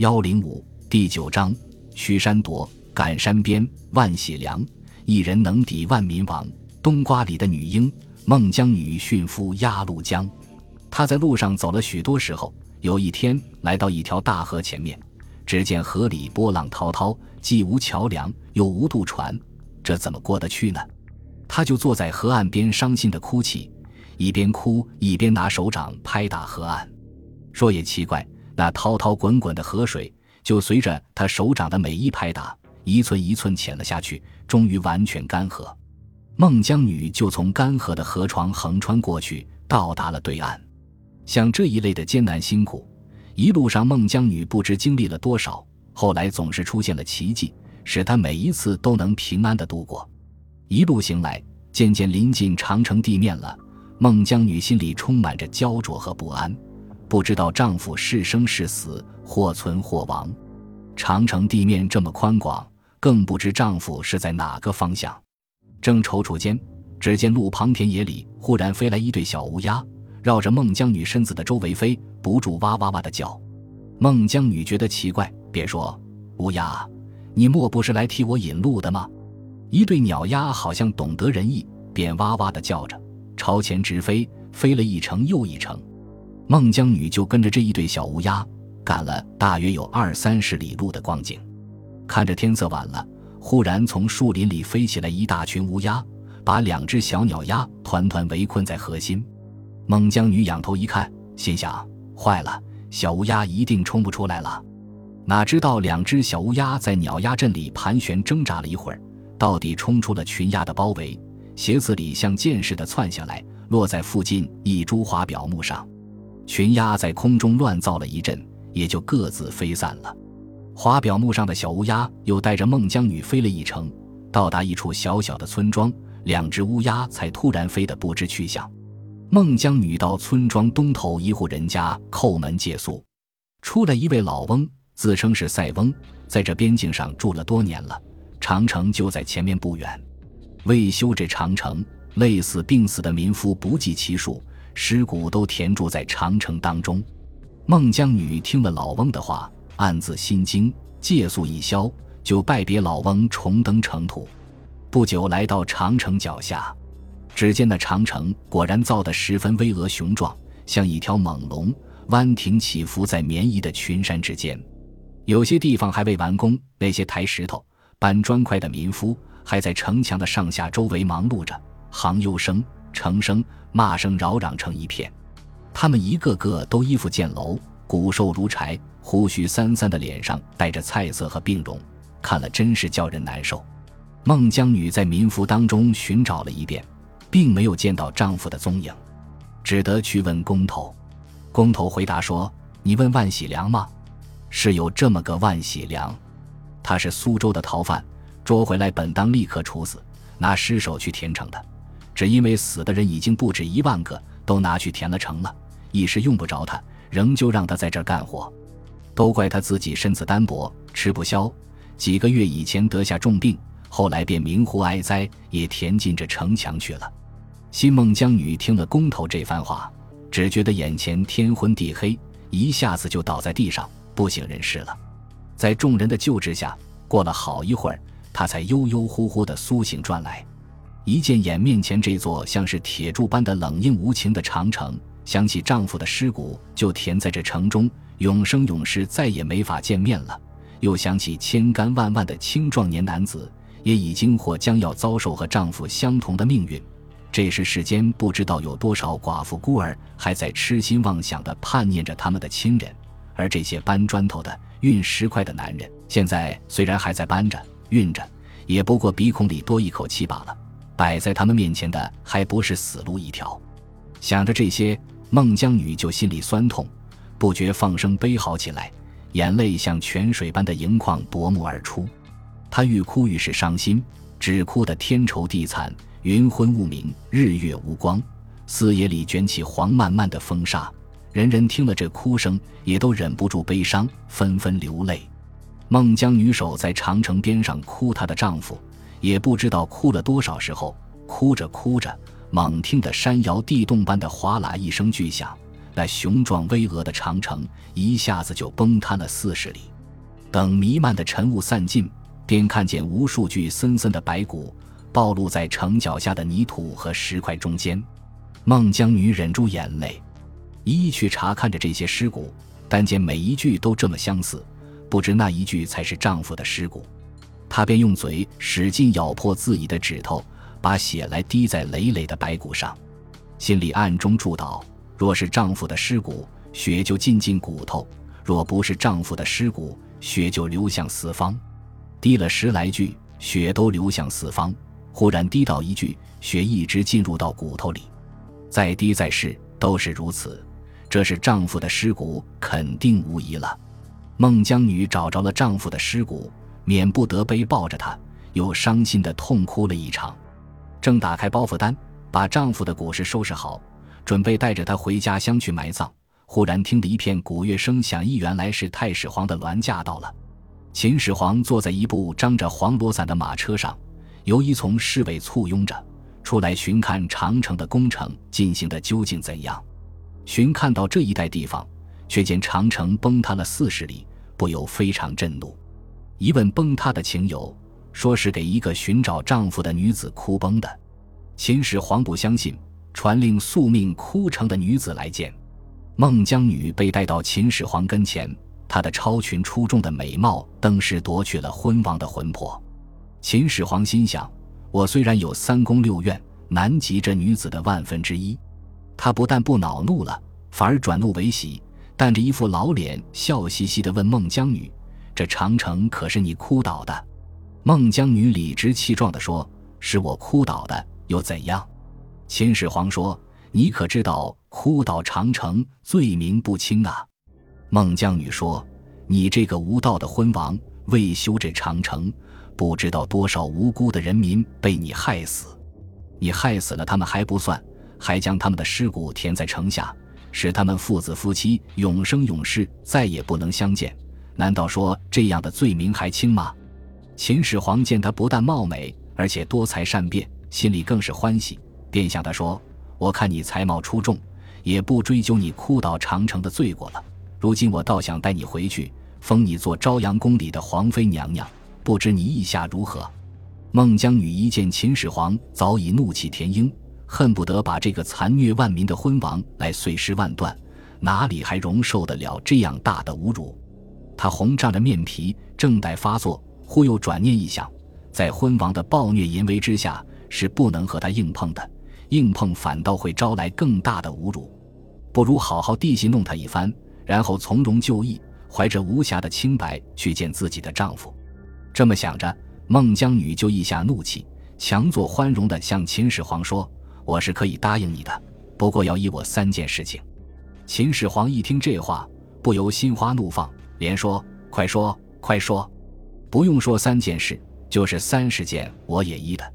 幺零五第九章：驱山夺，赶山边，万喜良。一人能抵万民王。冬瓜里的女婴，孟姜女驯夫鸭绿江。他在路上走了许多时候，有一天来到一条大河前面，只见河里波浪滔滔，既无桥梁，又无渡船，这怎么过得去呢？他就坐在河岸边，伤心的哭泣，一边哭一边拿手掌拍打河岸。说也奇怪。那滔滔滚滚的河水，就随着他手掌的每一拍打，一寸一寸浅了下去，终于完全干涸。孟姜女就从干涸的河床横穿过去，到达了对岸。像这一类的艰难辛苦，一路上孟姜女不知经历了多少，后来总是出现了奇迹，使她每一次都能平安的度过。一路行来，渐渐临近长城地面了，孟姜女心里充满着焦灼和不安。不知道丈夫是生是死，或存或亡。长城地面这么宽广，更不知丈夫是在哪个方向。正踌躇间，只见路旁田野里忽然飞来一对小乌鸦，绕着孟姜女身子的周围飞，不住哇哇哇的叫。孟姜女觉得奇怪，便说：“乌鸦，你莫不是来替我引路的吗？”一对鸟鸦好像懂得人意，便哇哇的叫着，朝前直飞，飞了一程又一程。孟姜女就跟着这一对小乌鸦赶了大约有二三十里路的光景，看着天色晚了，忽然从树林里飞起来一大群乌鸦，把两只小鸟鸭团团围困在核心。孟姜女仰头一看，心想：坏了，小乌鸦一定冲不出来了。哪知道两只小乌鸦在鸟鸭阵里盘旋挣扎了一会儿，到底冲出了群鸭的包围，鞋子里像箭似的窜下来，落在附近一株花表木上。群鸦在空中乱造了一阵，也就各自飞散了。华表木上的小乌鸦又带着孟姜女飞了一程，到达一处小小的村庄，两只乌鸦才突然飞得不知去向。孟姜女到村庄东头一户人家叩门借宿，出来一位老翁，自称是塞翁，在这边境上住了多年了。长城就在前面不远，为修这长城，累死病死的民夫不计其数。尸骨都填住在长城当中。孟姜女听了老翁的话，暗自心惊，借宿一宵，就拜别老翁，重登城途。不久来到长城脚下，只见那长城果然造得十分巍峨雄壮，像一条猛龙，弯挺起伏在绵延的群山之间。有些地方还未完工，那些抬石头、搬砖块的民夫还在城墙的上下周围忙碌着，行忧声、成声。骂声扰攘成一片，他们一个个都衣服见楼，骨瘦如柴，胡须三三的脸上带着菜色和病容，看了真是叫人难受。孟姜女在民夫当中寻找了一遍，并没有见到丈夫的踪影，只得去问工头。工头回答说：“你问万喜良吗？是有这么个万喜良，他是苏州的逃犯，捉回来本当立刻处死，拿尸首去填城的。”只因为死的人已经不止一万个，都拿去填了城了，一时用不着他，仍旧让他在这儿干活。都怪他自己身子单薄，吃不消，几个月以前得下重病，后来便明湖哀哉，也填进这城墙去了。新孟姜女听了工头这番话，只觉得眼前天昏地黑，一下子就倒在地上，不省人事了。在众人的救治下，过了好一会儿，她才悠悠忽忽地苏醒转来。一见眼面前这座像是铁柱般的冷硬无情的长城，想起丈夫的尸骨就填在这城中，永生永世再也没法见面了；又想起千干万万的青壮年男子，也已经或将要遭受和丈夫相同的命运。这时世间不知道有多少寡妇孤儿还在痴心妄想地盼念着他们的亲人，而这些搬砖头的、运石块的男人，现在虽然还在搬着、运着，也不过鼻孔里多一口气罢了。摆在他们面前的还不是死路一条。想着这些，孟姜女就心里酸痛，不觉放声悲嚎起来，眼泪像泉水般的盈眶夺目而出。她愈哭愈是伤心，只哭得天愁地惨，云昏雾明，日月无光，四野里卷起黄漫漫的风沙。人人听了这哭声，也都忍不住悲伤，纷纷流泪。孟姜女守在长城边上哭，她的丈夫。也不知道哭了多少时候，哭着哭着，猛听得山摇地动般的哗啦一声巨响，那雄壮巍峨的长城一下子就崩塌了四十里。等弥漫的尘雾散尽，便看见无数具森森的白骨暴露在城脚下的泥土和石块中间。孟姜女忍住眼泪，一一去查看着这些尸骨，但见每一具都这么相似，不知那一具才是丈夫的尸骨。她便用嘴使劲咬破自己的指头，把血来滴在累累的白骨上，心里暗中祝祷：若是丈夫的尸骨，血就进进骨头；若不是丈夫的尸骨，血就流向四方。滴了十来句，血都流向四方。忽然滴到一句，血一直进入到骨头里。再滴再试，都是如此。这是丈夫的尸骨，肯定无疑了。孟姜女找着了丈夫的尸骨。免不得悲抱着他，又伤心的痛哭了一场。正打开包袱单，把丈夫的骨尸收拾好，准备带着他回家乡去埋葬。忽然听得一片鼓乐声响，一原来是太始皇的銮驾到了。秦始皇坐在一部张着黄罗伞的马车上，由一从侍卫簇拥着出来巡看长城的工程进行的究竟怎样。巡看到这一带地方，却见长城崩塌了四十里，不由非常震怒。一问崩塌的情由，说是给一个寻找丈夫的女子哭崩的。秦始皇不相信，传令宿命哭成的女子来见。孟姜女被带到秦始皇跟前，她的超群出众的美貌登时夺去了昏王的魂魄。秦始皇心想：我虽然有三宫六院，难及这女子的万分之一。他不但不恼怒了，反而转怒为喜，淡着一副老脸，笑嘻嘻地问孟姜女。这长城可是你哭倒的？孟姜女理直气壮地说：“是我哭倒的，又怎样？”秦始皇说：“你可知道哭倒长城罪名不轻啊？”孟姜女说：“你这个无道的昏王，为修这长城，不知道多少无辜的人民被你害死。你害死了他们还不算，还将他们的尸骨填在城下，使他们父子夫妻永生永世再也不能相见。”难道说这样的罪名还轻吗？秦始皇见她不但貌美，而且多才善辩，心里更是欢喜，便向她说：“我看你才貌出众，也不追究你哭倒长城的罪过了。如今我倒想带你回去，封你做朝阳宫里的皇妃娘娘，不知你意下如何？”孟姜女一见秦始皇早已怒气填膺，恨不得把这个残虐万民的昏王来碎尸万段，哪里还容受得了这样大的侮辱？他红胀着面皮，正待发作，忽又转念一想，在昏王的暴虐淫威之下，是不能和他硬碰的，硬碰反倒会招来更大的侮辱，不如好好地戏弄他一番，然后从容就义，怀着无瑕的清白去见自己的丈夫。这么想着，孟姜女就一下怒气，强作欢容地向秦始皇说：“我是可以答应你的，不过要依我三件事情。”秦始皇一听这话，不由心花怒放。连说：“快说，快说！不用说三件事，就是三十件我也依的。”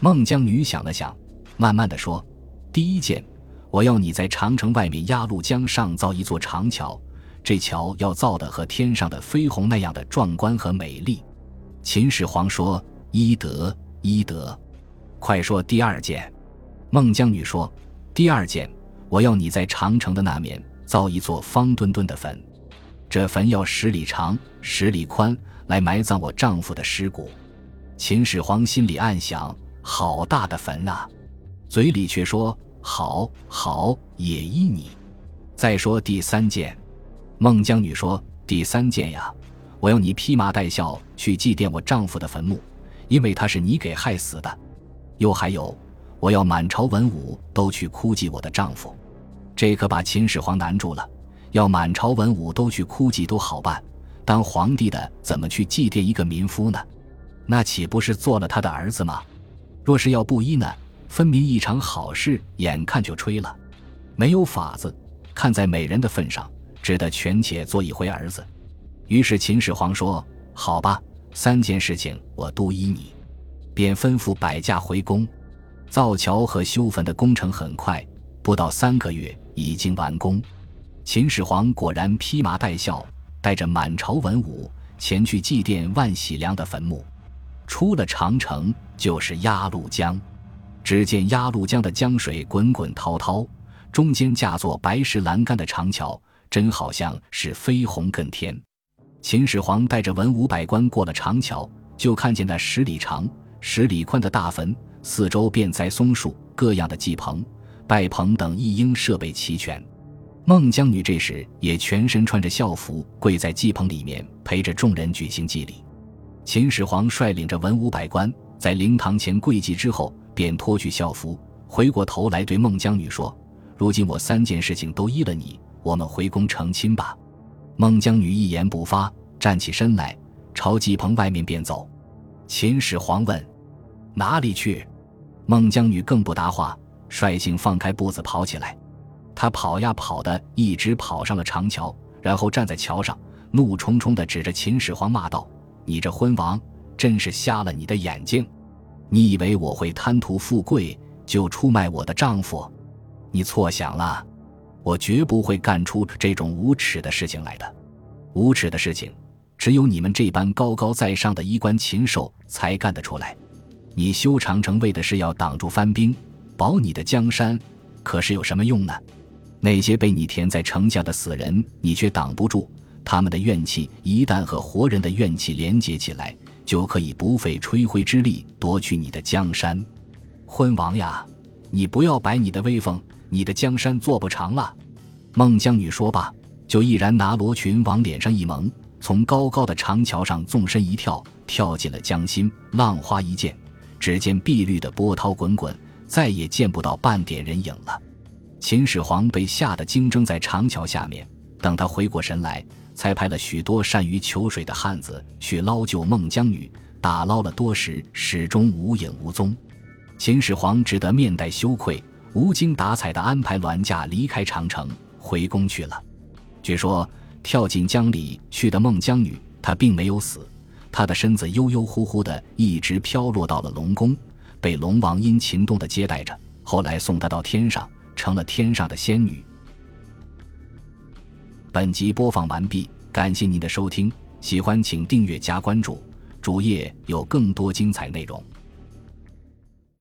孟姜女想了想，慢慢的说：“第一件，我要你在长城外面鸭绿江上造一座长桥，这桥要造的和天上的飞鸿那样的壮观和美丽。”秦始皇说：“依德，依德。”快说第二件。孟姜女说：“第二件，我要你在长城的那面造一座方墩墩的坟。”这坟要十里长，十里宽，来埋葬我丈夫的尸骨。秦始皇心里暗想：好大的坟啊！嘴里却说：好，好，也依你。再说第三件，孟姜女说：第三件呀，我要你披麻戴孝去祭奠我丈夫的坟墓，因为他是你给害死的。又还有，我要满朝文武都去哭祭我的丈夫。这可把秦始皇难住了。要满朝文武都去哭祭都好办，当皇帝的怎么去祭奠一个民夫呢？那岂不是做了他的儿子吗？若是要不依呢，分明一场好事眼看就吹了。没有法子，看在美人的份上，只得权且做一回儿子。于是秦始皇说：“好吧，三件事情我都依你。”便吩咐摆驾回宫。造桥和修坟的工程很快，不到三个月已经完工。秦始皇果然披麻戴孝，带着满朝文武前去祭奠万喜良的坟墓。出了长城，就是鸭绿江。只见鸭绿江的江水滚滚滔滔，中间架座白石栏杆的长桥，真好像是飞鸿亘天。秦始皇带着文武百官过了长桥，就看见那十里长、十里宽的大坟，四周遍栽松树，各样的祭棚、拜棚等一应设备齐全。孟姜女这时也全身穿着孝服，跪在祭棚里面，陪着众人举行祭礼。秦始皇率领着文武百官在灵堂前跪祭之后，便脱去孝服，回过头来对孟姜女说：“如今我三件事情都依了你，我们回宫成亲吧。”孟姜女一言不发，站起身来，朝祭棚外面便走。秦始皇问：“哪里去？”孟姜女更不答话，率性放开步子跑起来。他跑呀跑的，一直跑上了长桥，然后站在桥上，怒冲冲地指着秦始皇骂道：“你这昏王，真是瞎了你的眼睛！你以为我会贪图富贵就出卖我的丈夫？你错想了，我绝不会干出这种无耻的事情来的。无耻的事情，只有你们这般高高在上的衣冠禽兽才干得出来。你修长城为的是要挡住番兵，保你的江山，可是有什么用呢？”那些被你填在城下的死人，你却挡不住。他们的怨气一旦和活人的怨气连结起来，就可以不费吹灰之力夺取你的江山。昏王呀，你不要摆你的威风，你的江山做不长了。孟姜女说罢，就毅然拿罗裙往脸上一蒙，从高高的长桥上纵身一跳，跳进了江心。浪花一溅，只见碧绿的波涛滚滚，再也见不到半点人影了。秦始皇被吓得惊怔在长桥下面，等他回过神来，才派了许多善于求水的汉子去捞救孟姜女。打捞了多时，始终无影无踪。秦始皇只得面带羞愧，无精打采地安排銮驾离开长城，回宫去了。据说跳进江里去的孟姜女，她并没有死，她的身子悠悠乎乎地一直飘落到了龙宫，被龙王殷勤动地接待着，后来送她到天上。成了天上的仙女。本集播放完毕，感谢您的收听，喜欢请订阅加关注，主页有更多精彩内容。